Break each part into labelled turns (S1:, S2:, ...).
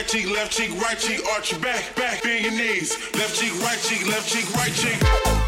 S1: right cheek, left cheek, right cheek, arch your back, back, bend your knees. Left cheek, right cheek, left cheek, right cheek.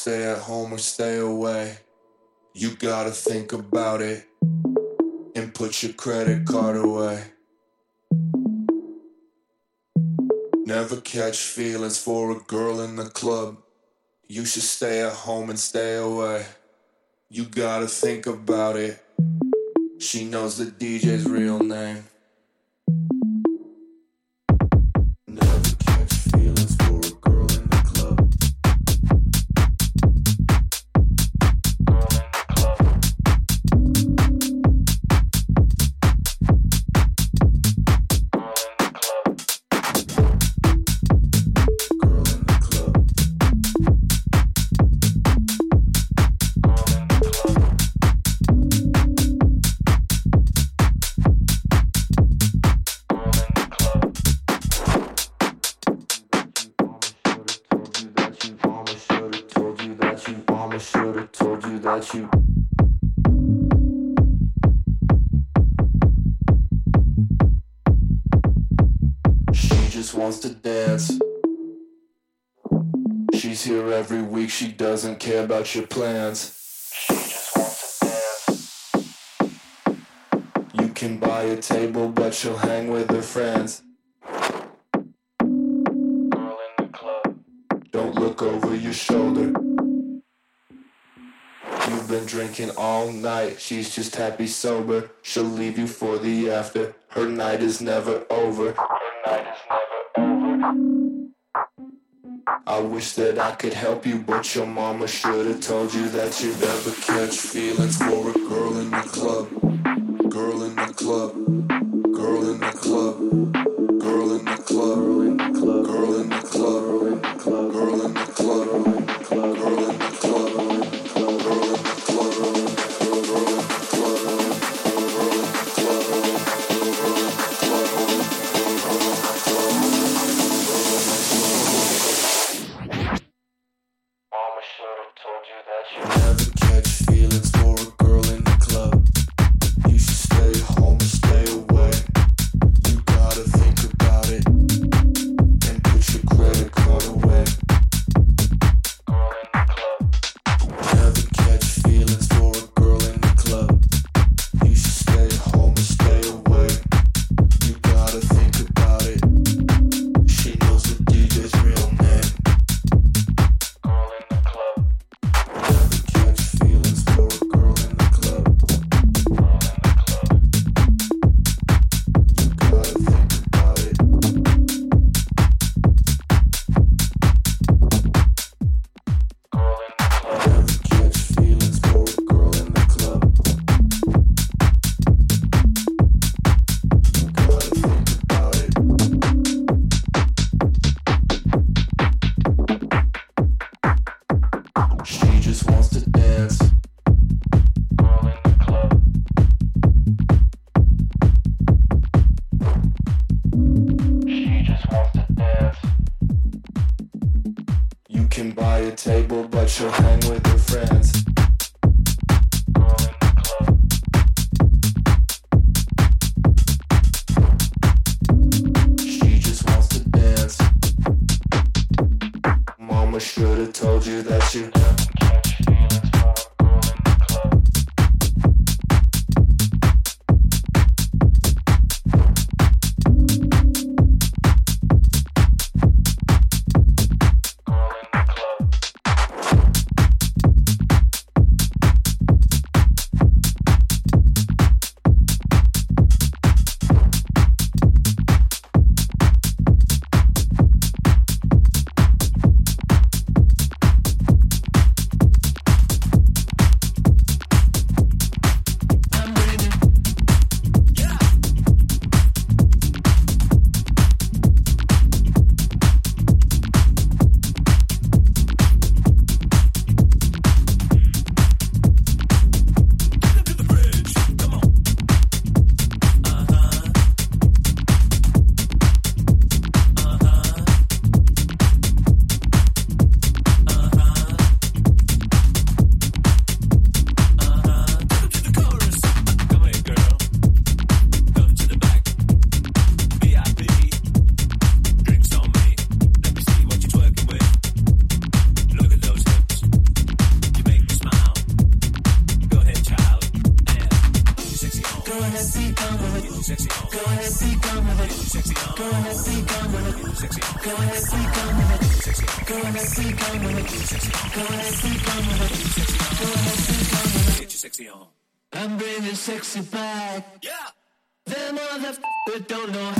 S2: Stay at home or stay away. You gotta think about it and put your credit card away. Never catch feelings for a girl in the club. You should stay at home and stay away. You gotta think about it. She knows the DJ's real name. just wants to dance. She's here every week, she doesn't care about your plans. She just wants to dance. You can buy a table, but she'll hang with her friends. Girl in the club, don't look over your shoulder. You've been drinking all night, she's just happy sober. She'll leave you for the after. Her night is never over. Her night is I wish that I could help you, but your mama should have told you that you'd never catch feelings for a girl in the club. Girl in the club. Girl in the club. Girl in the club. Girl in the club. Girl in the club. but
S3: don't know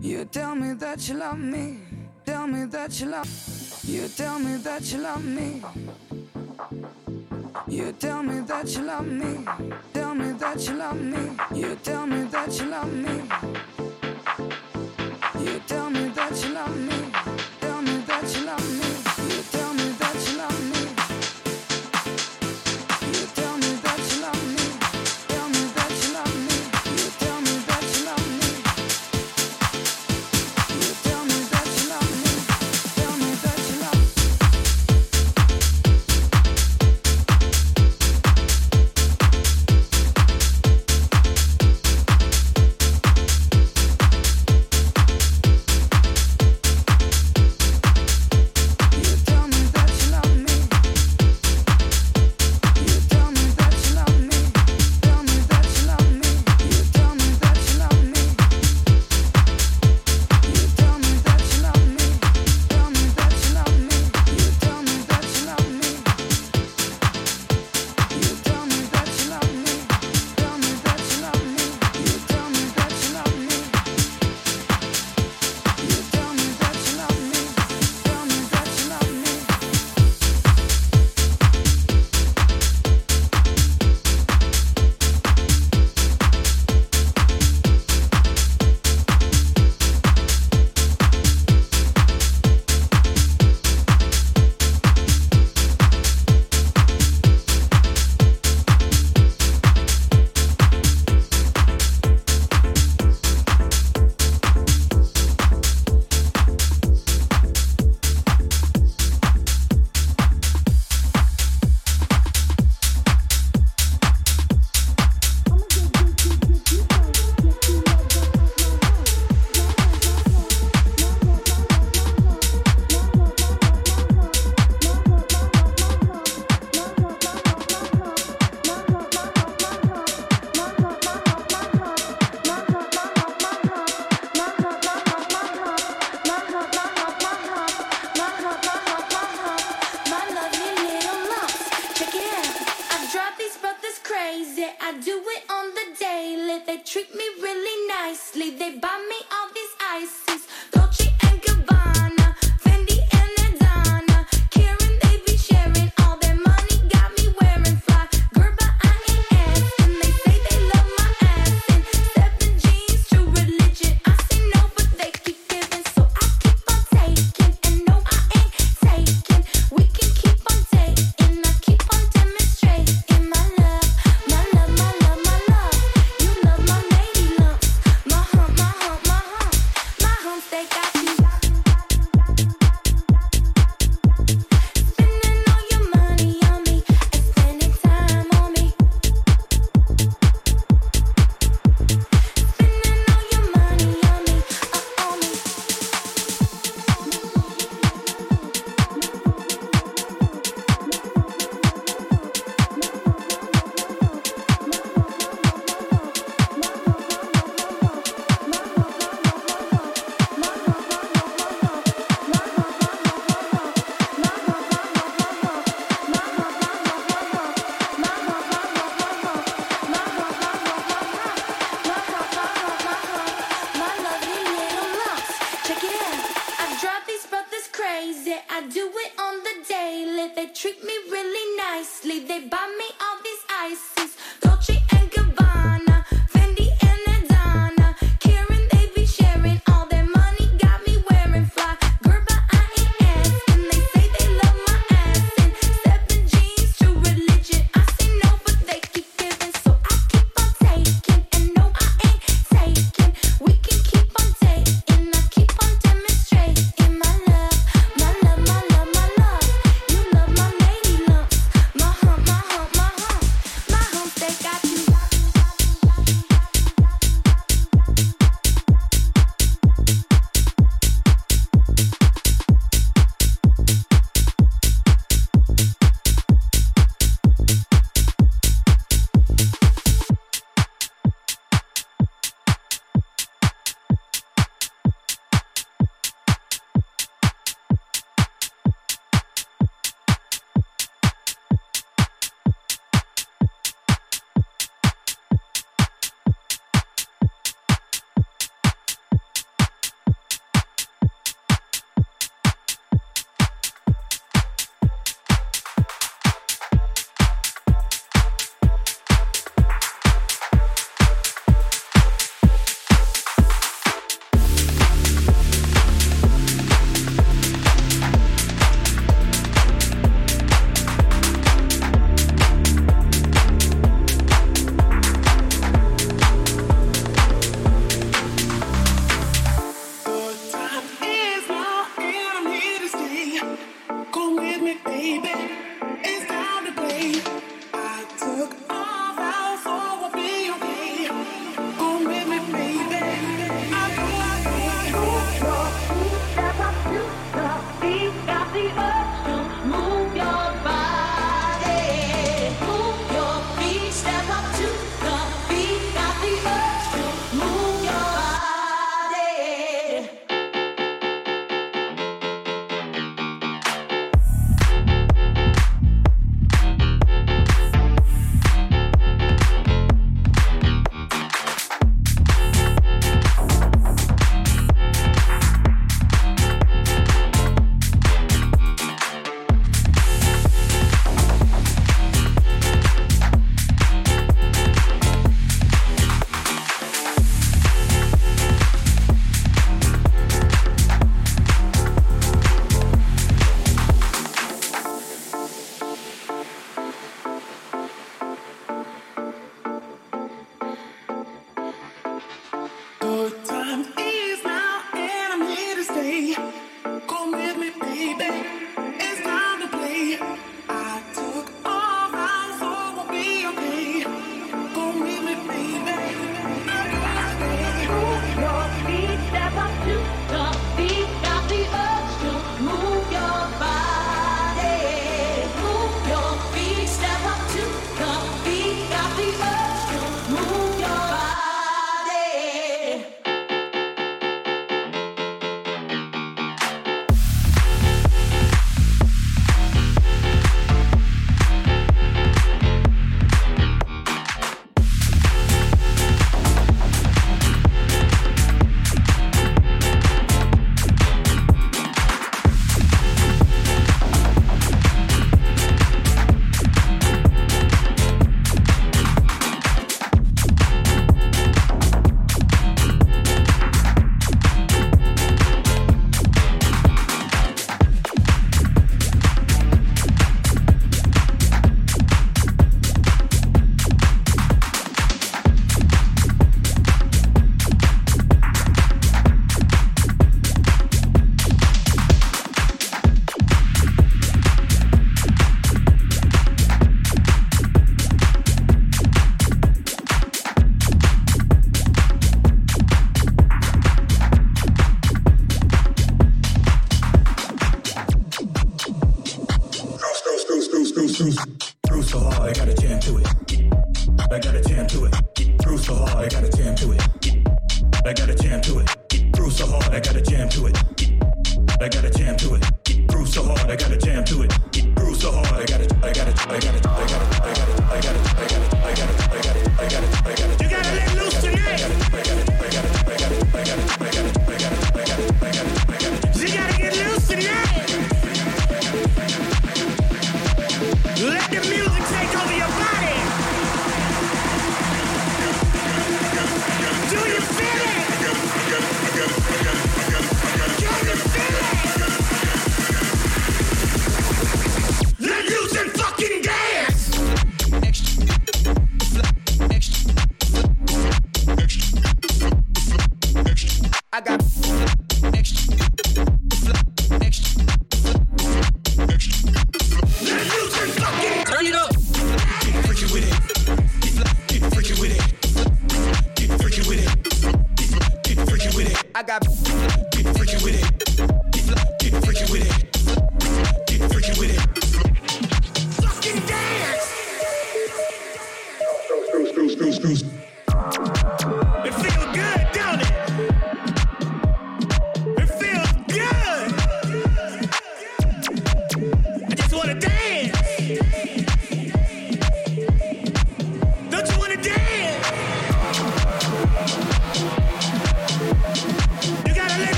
S3: You
S4: tell me that you love me. Tell me that you love. You tell me that you love me. You tell me that you love me. Tell me that you love me. You tell me that you love me. You tell me that you love me. Tell me that you love me.
S5: hard, I got a jam to it. I got
S6: a jam to it. Groove so hard, I got a jam to it. I got a jam to it. Groove so hard, I got a jam to it. Groove so hard, I
S7: got
S6: a,
S7: I got
S8: a, I
S7: got
S6: a,
S7: I got
S4: a.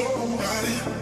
S4: so right.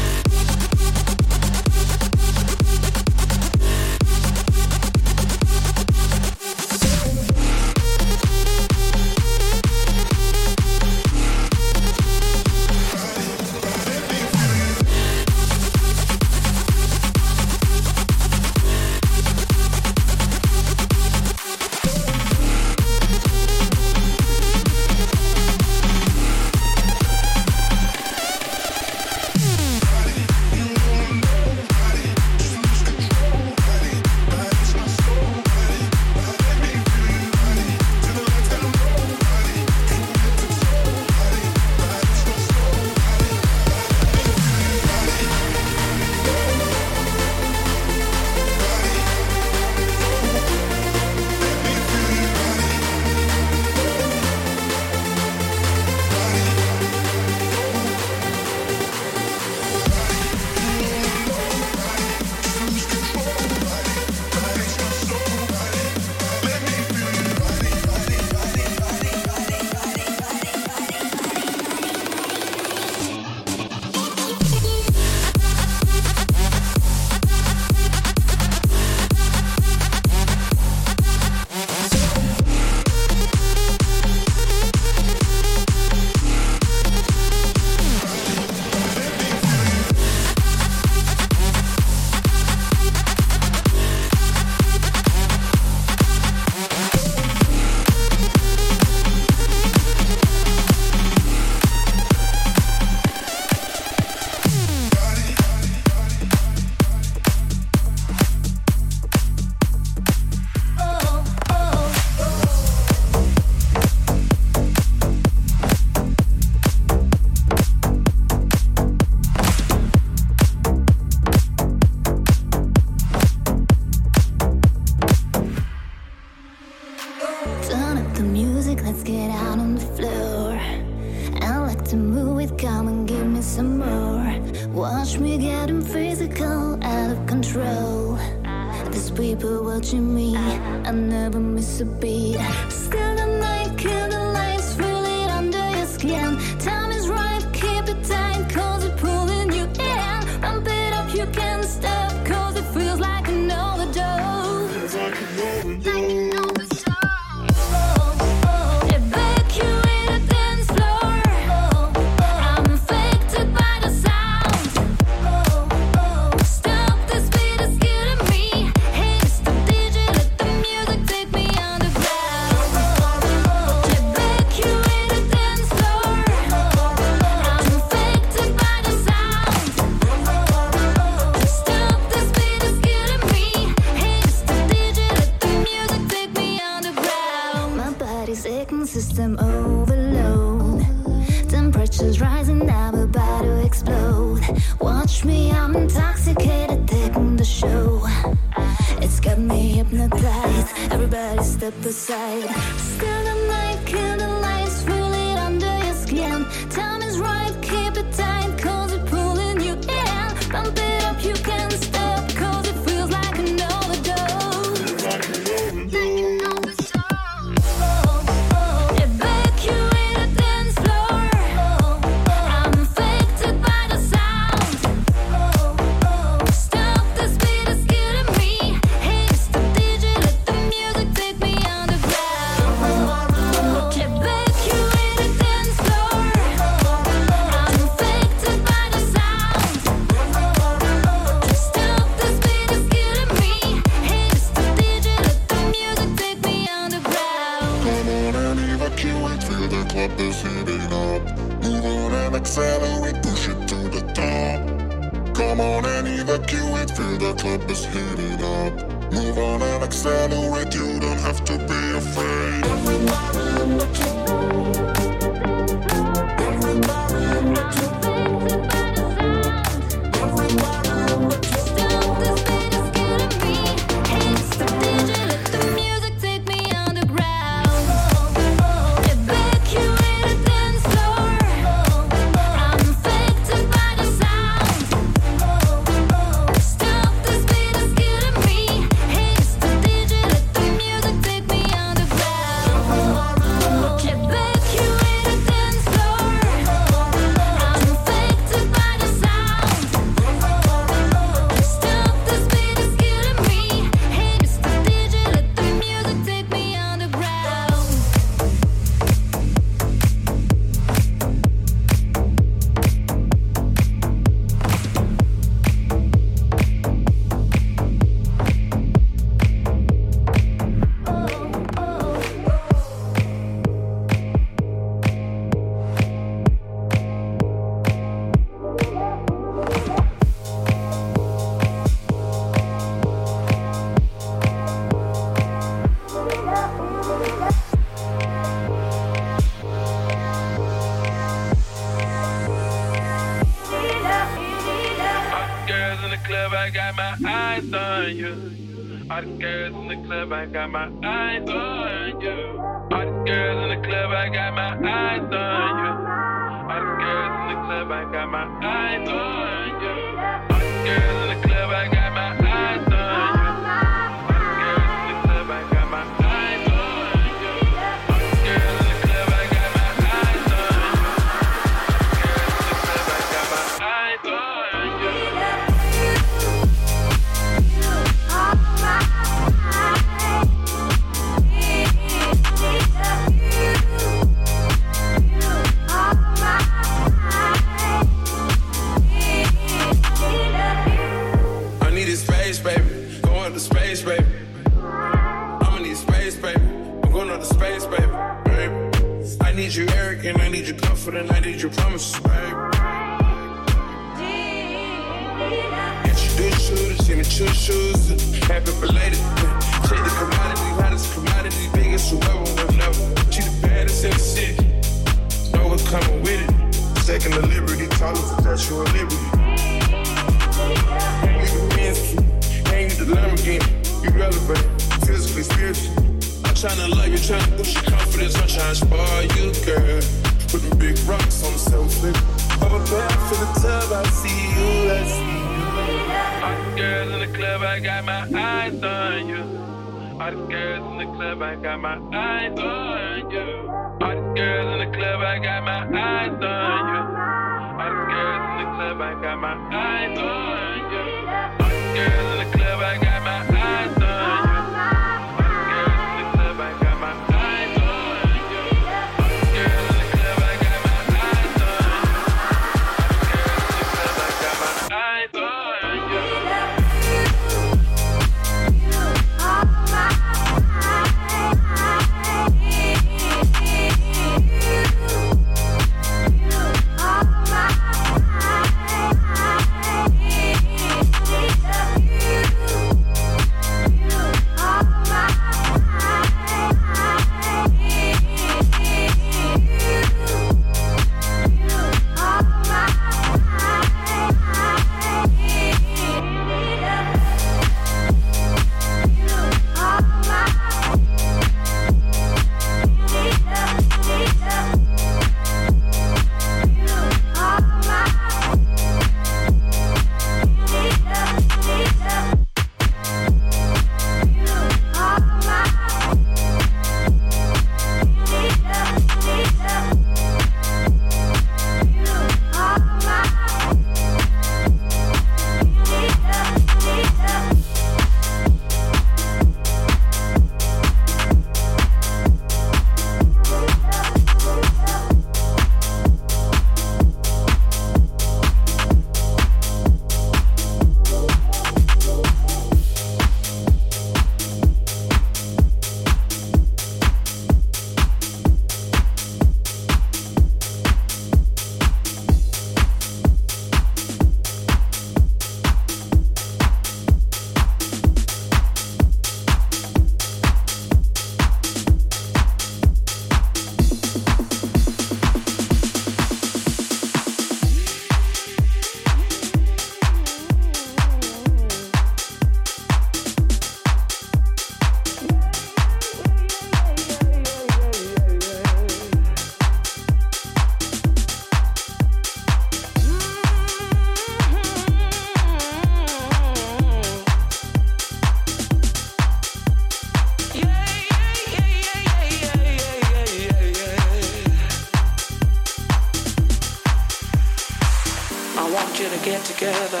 S9: I
S10: want you to get together.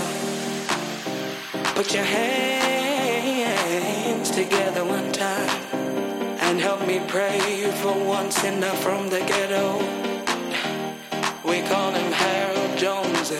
S10: Put your hands together one time and help me pray for one sinner from the ghetto. We call him Harold Jones.